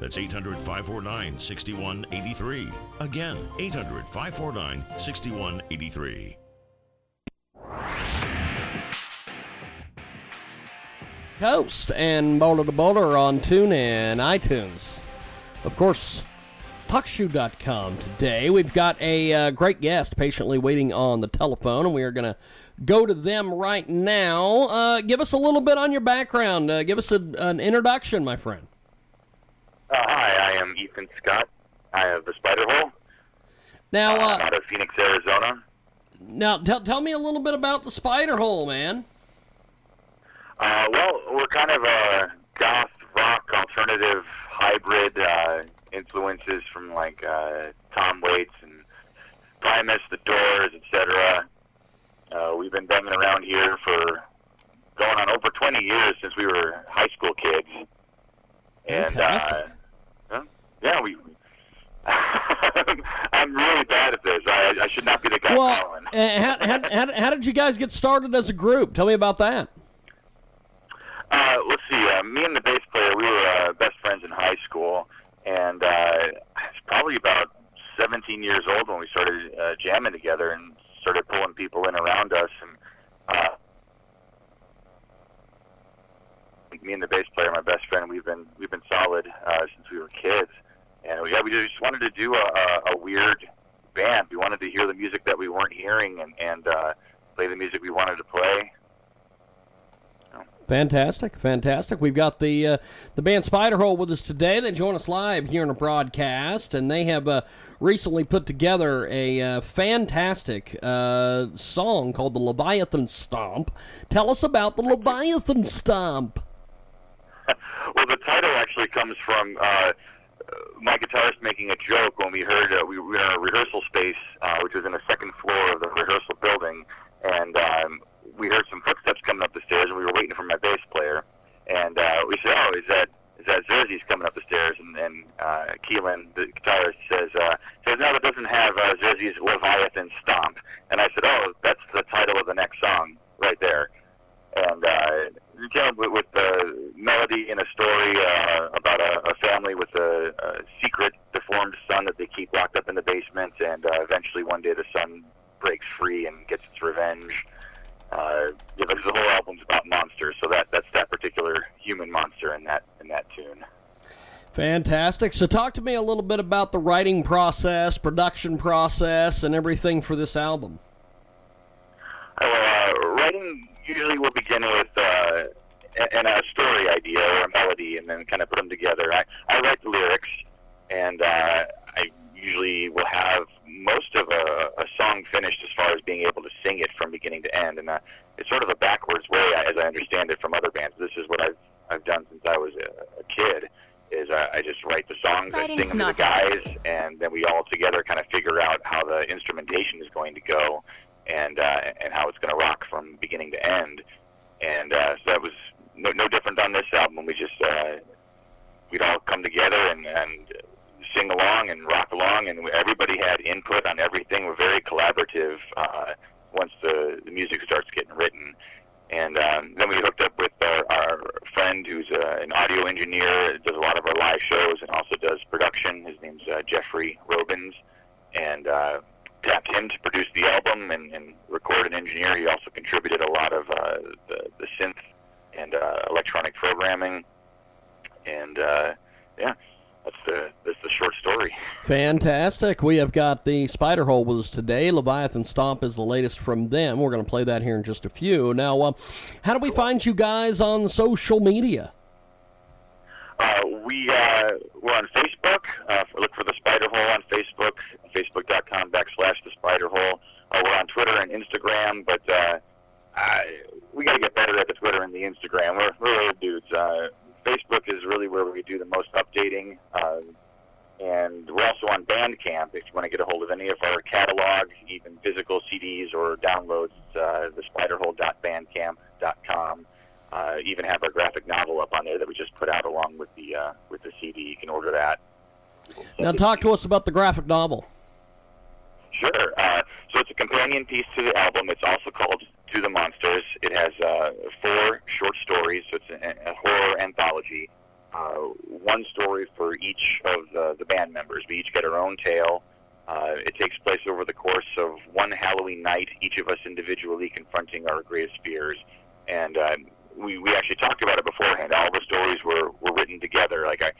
That's 800 549 6183. Again, 800 549 6183. Coast and Boulder to Boulder on TuneIn, iTunes. Of course, TalkShoe.com today. We've got a uh, great guest patiently waiting on the telephone, and we are going to go to them right now. Uh, give us a little bit on your background. Uh, give us a, an introduction, my friend. Uh, hi, I am Ethan Scott. I have the Spider Hole. Now, uh, I'm out of Phoenix, Arizona. Now, tell, tell me a little bit about the Spider Hole, man. Uh, well, we're kind of a goth rock alternative hybrid uh, influences from like uh, Tom Waits and Primus, The Doors, etc. Uh, we've been banging around here for going on over 20 years since we were high school kids. And uh? Yeah, we. I'm really bad at this. I, I should not be the guy Well, calling. uh, how, how, how, how did you guys get started as a group? Tell me about that. Uh, let's see. Uh, me and the bass player, we were uh, best friends in high school, and uh, I was probably about 17 years old when we started uh, jamming together and started pulling people in around us. And uh, me and the bass player, my best friend, we've been we've been solid uh, since we were kids, and we, yeah, we just wanted to do a, a, weird band. We wanted to hear the music that we weren't hearing and and uh, play the music we wanted to play. Fantastic, fantastic. We've got the uh, the band Spiderhole with us today. They join us live here in a broadcast, and they have uh, recently put together a uh, fantastic uh, song called the Leviathan Stomp. Tell us about the Leviathan Stomp. well, the title actually comes from uh, my guitarist making a joke when we heard uh, we were in a rehearsal space, uh, which was in the second floor of the rehearsal building, and um, we heard some footsteps coming up the stairs, and we were waiting for my bass player, and uh, we said, "Oh, is that is that Xerxes coming up the stairs?" And, and uh, Keelan, the guitarist, says, uh, "says No, that doesn't have uh, Xerxes Leviathan Stomp." And I said, "Oh, that's the title of the next song right there." And uh, you know, with, with and a story uh, about a, a family with a, a secret deformed son that they keep locked up in the basement, and uh, eventually one day the son breaks free and gets its revenge. Uh, yeah, because the whole album's about monsters, so that that's that particular human monster in that in that tune. Fantastic. So, talk to me a little bit about the writing process, production process, and everything for this album. Uh, writing usually will begin with uh, an, a story idea or a melody, and then kind of put them together. I, I write the lyrics, and uh, I usually will have most of a, a song finished as far as being able to sing it from beginning to end. And uh, it's sort of a backwards way, as I understand it, from other bands. This is what I've I've done since I was a, a kid. Is uh, I just write the songs, I sing them to the guys, easy. and then we all together kind of figure out how the instrumentation is going to go, and uh, and how it's going to rock from beginning to end. And uh, so that was no, no different on this album. We just uh, we'd all come together and, and sing along and rock along, and everybody had input on everything. We're very collaborative uh, once the, the music starts getting written. And um, then we hooked up with our, our friend who's uh, an audio engineer, does a lot of our live shows, and also does production. His name's uh, Jeffrey Robins, and uh, tapped him to produce the album and, and record and engineer. He also contributed a lot of uh, the, the synth and uh, electronic programming. And uh, yeah, that's the that's the short story. Fantastic. We have got the Spider Hole with us today. Leviathan Stomp is the latest from them. We're going to play that here in just a few. Now, uh, how do we find you guys on social media? Uh, we uh, we're on Facebook. Uh, look for the Spider Hole on Facebook. Facebook.com backslash the Spider Hole. Uh, we're on Twitter and Instagram, but uh, I, we got to get better at the Twitter and the Instagram. We're we're old dudes. Uh, Facebook is really where we do the most updating. Uh, and we're also on Bandcamp if you want to get a hold of any of our catalog, even physical CDs or downloads. Uh, the spiderhole.bandcamp.com. Uh, even have our graphic novel up on there that we just put out along with the uh, with the CD. You can order that. Now, talk to us about the graphic novel. Sure. Uh, so it's a companion piece to the album. It's also called To the Monsters. It has uh, four short stories, so it's a, a horror anthology. Uh, one story for each of the, the band members. We each get our own tale. Uh, it takes place over the course of one Halloween night, each of us individually confronting our greatest fears. And uh, we, we actually talked about it beforehand. All the stories were, were written together. Like I,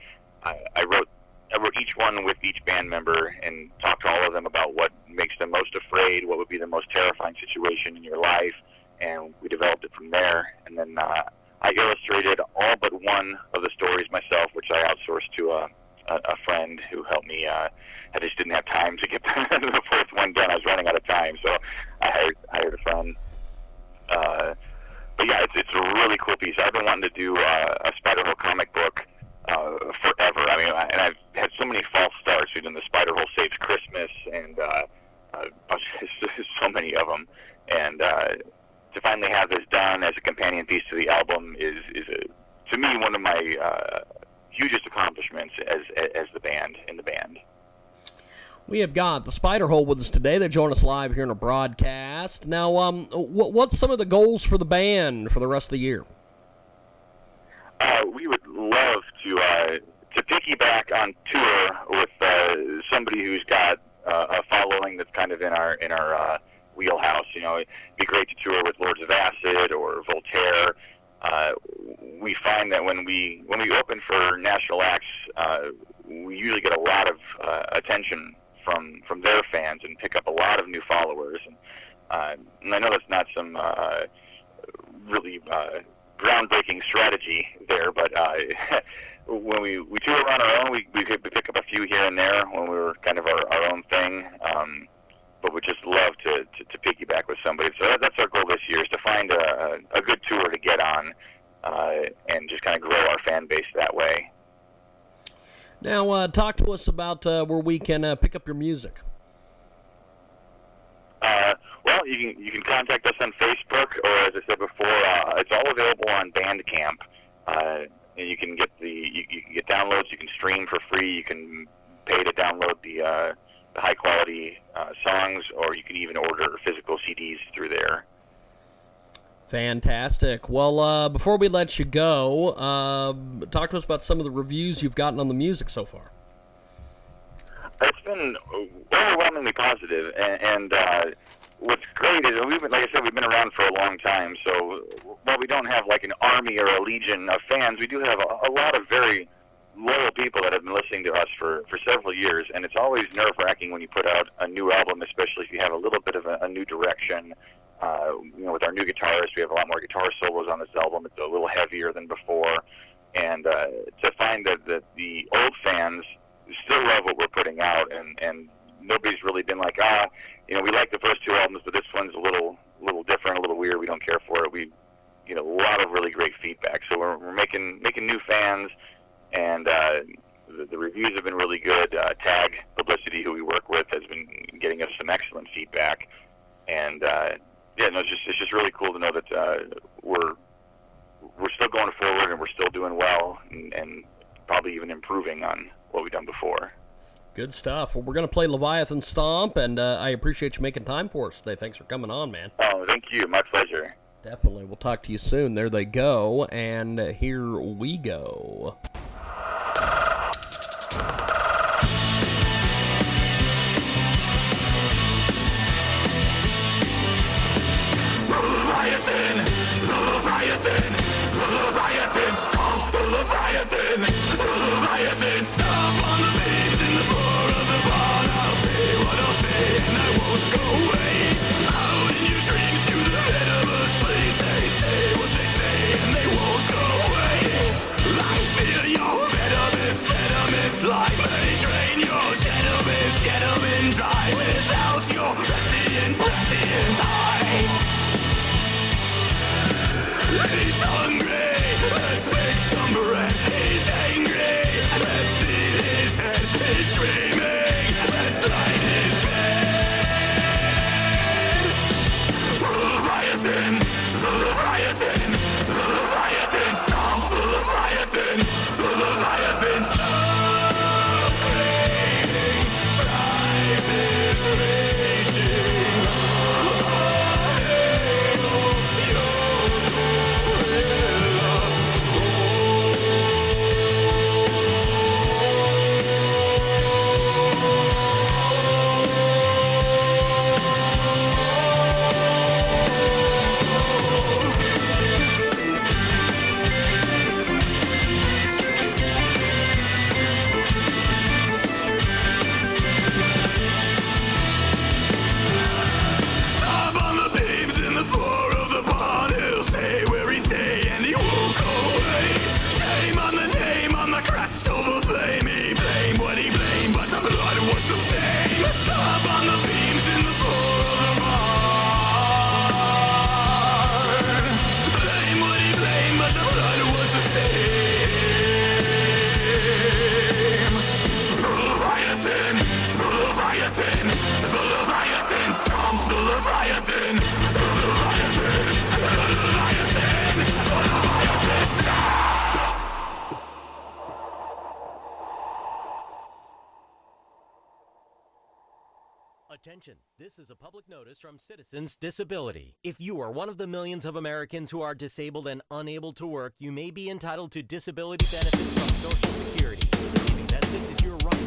I, I wrote I each one with each band member and talked to all of them about what makes them most afraid, what would be the most terrifying situation in your life, and we developed it from there. And then uh, I illustrated all but one of the stories myself, which I outsourced to a, a, a friend who helped me. Uh, I just didn't have time to get the fourth one done. I was running out of time, so I hired, hired a friend. Uh, but yeah, it's, it's a really cool piece. I've been wanting to do uh, a Spider-Hole comic book uh, forever. I mean, I, and I've had so many false starts. We've done the Spider-Hole Saves Christmas, and uh, uh, so many of them. And uh, to finally have this done as a companion piece to the album is is a, to me one of my uh, hugest accomplishments as as the band in the band. We have got the Spider Hole with us today. They join us live here in a broadcast. Now, um, what, what's some of the goals for the band for the rest of the year? We would love to uh, to piggyback on tour with uh, somebody who's got uh, a following that's kind of in our in our uh, wheelhouse. You know, it'd be great to tour with Lords of Acid or Voltaire. Uh, we find that when we when we open for national acts, uh, we usually get a lot of uh, attention from from their fans and pick up a lot of new followers. And, uh, and I know that's not some uh, really uh, groundbreaking strategy there, but uh, when we, we tour on our own, we, we could pick up a few here and there when we were kind of our, our own thing. Um, but we just love to, to, to piggyback with somebody. So that, that's our goal this year is to find a, a good tour to get on uh, and just kind of grow our fan base that way. Now, uh, talk to us about uh, where we can uh, pick up your music. Uh, well, you can you can contact us on Facebook, or as I said before, uh, it's all available on Bandcamp. Uh, and you can get the you, you can get downloads. You can stream for free. You can pay to download the uh, the high quality uh, songs, or you can even order physical CDs through there. Fantastic. Well, uh, before we let you go, uh, talk to us about some of the reviews you've gotten on the music so far. It's been overwhelmingly positive, and, and uh, what's great is we've been, like I said, we've been around for a long time. So while we don't have like an army or a legion of fans, we do have a, a lot of very loyal people that have been listening to us for for several years. And it's always nerve wracking when you put out a new album, especially if you have a little bit of a, a new direction. Uh, you know, with our new guitarist, we have a lot more guitar solos on this album. It's a little heavier than before, and uh, to find that, that the old fans still love what we're putting out, and and nobody's really been like, ah, you know, we like the first two albums, but this one's a little, little different, a little weird. We don't care for it. We, you know, a lot of really great feedback. So we're, we're making making new fans, and uh, the, the reviews have been really good. Uh, Tag Publicity, who we work with, has been getting us some excellent feedback, and uh, yeah, no, it's just it's just really cool to know that uh, we're we're still going forward and we're still doing well, and, and probably even improving on what we've done before. Good stuff. Well, we're going to play Leviathan Stomp, and uh, I appreciate you making time for us today. Thanks for coming on, man. Oh, thank you. My pleasure. Definitely. We'll talk to you soon. There they go, and here we go. Number. Attention, this is a public notice from Citizens Disability. If you are one of the millions of Americans who are disabled and unable to work, you may be entitled to disability benefits from Social Security. Receiving benefits is your right